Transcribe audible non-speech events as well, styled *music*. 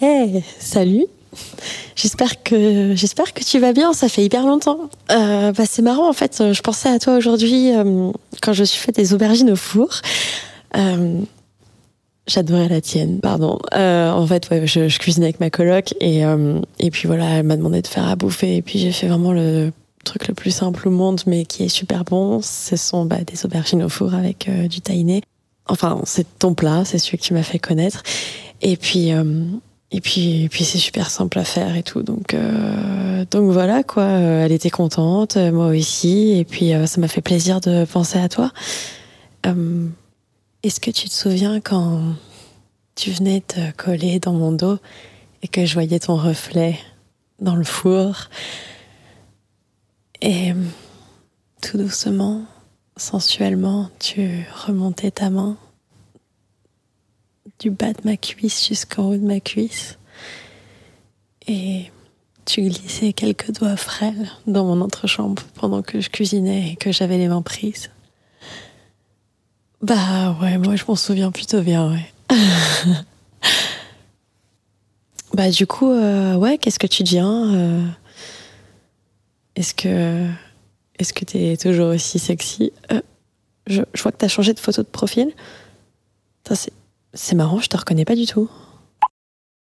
Hey, salut. J'espère que j'espère que tu vas bien. Ça fait hyper longtemps. Euh, bah, c'est marrant en fait. Je pensais à toi aujourd'hui euh, quand je suis fait des aubergines au four. Euh, J'adorais la tienne, pardon. En fait, je, cuisinais avec ma coloc et et puis voilà, elle m'a demandé de faire à bouffer et puis j'ai fait vraiment le truc le plus simple au monde, mais qui est super bon. Ce sont bah, des aubergines au four avec du tahiné. Enfin, c'est ton plat, c'est celui que tu m'as fait connaître. Et puis et puis et puis c'est super simple à faire et tout. Donc euh, donc voilà quoi. Euh, Elle était contente, euh, moi aussi. Et puis euh, ça m'a fait plaisir de penser à toi. Est-ce que tu te souviens quand tu venais te coller dans mon dos et que je voyais ton reflet dans le four? Et tout doucement, sensuellement, tu remontais ta main? Du bas de ma cuisse jusqu'en haut de ma cuisse et tu glissais quelques doigts frêles dans mon entrejambe pendant que je cuisinais et que j'avais les mains prises. Bah ouais, moi je m'en souviens plutôt bien, ouais. *laughs* bah du coup, euh, ouais, qu'est-ce que tu deviens euh, Est-ce que est-ce que t'es toujours aussi sexy? Euh, je, je vois que t'as changé de photo de profil. C'est marrant, je te reconnais pas du tout.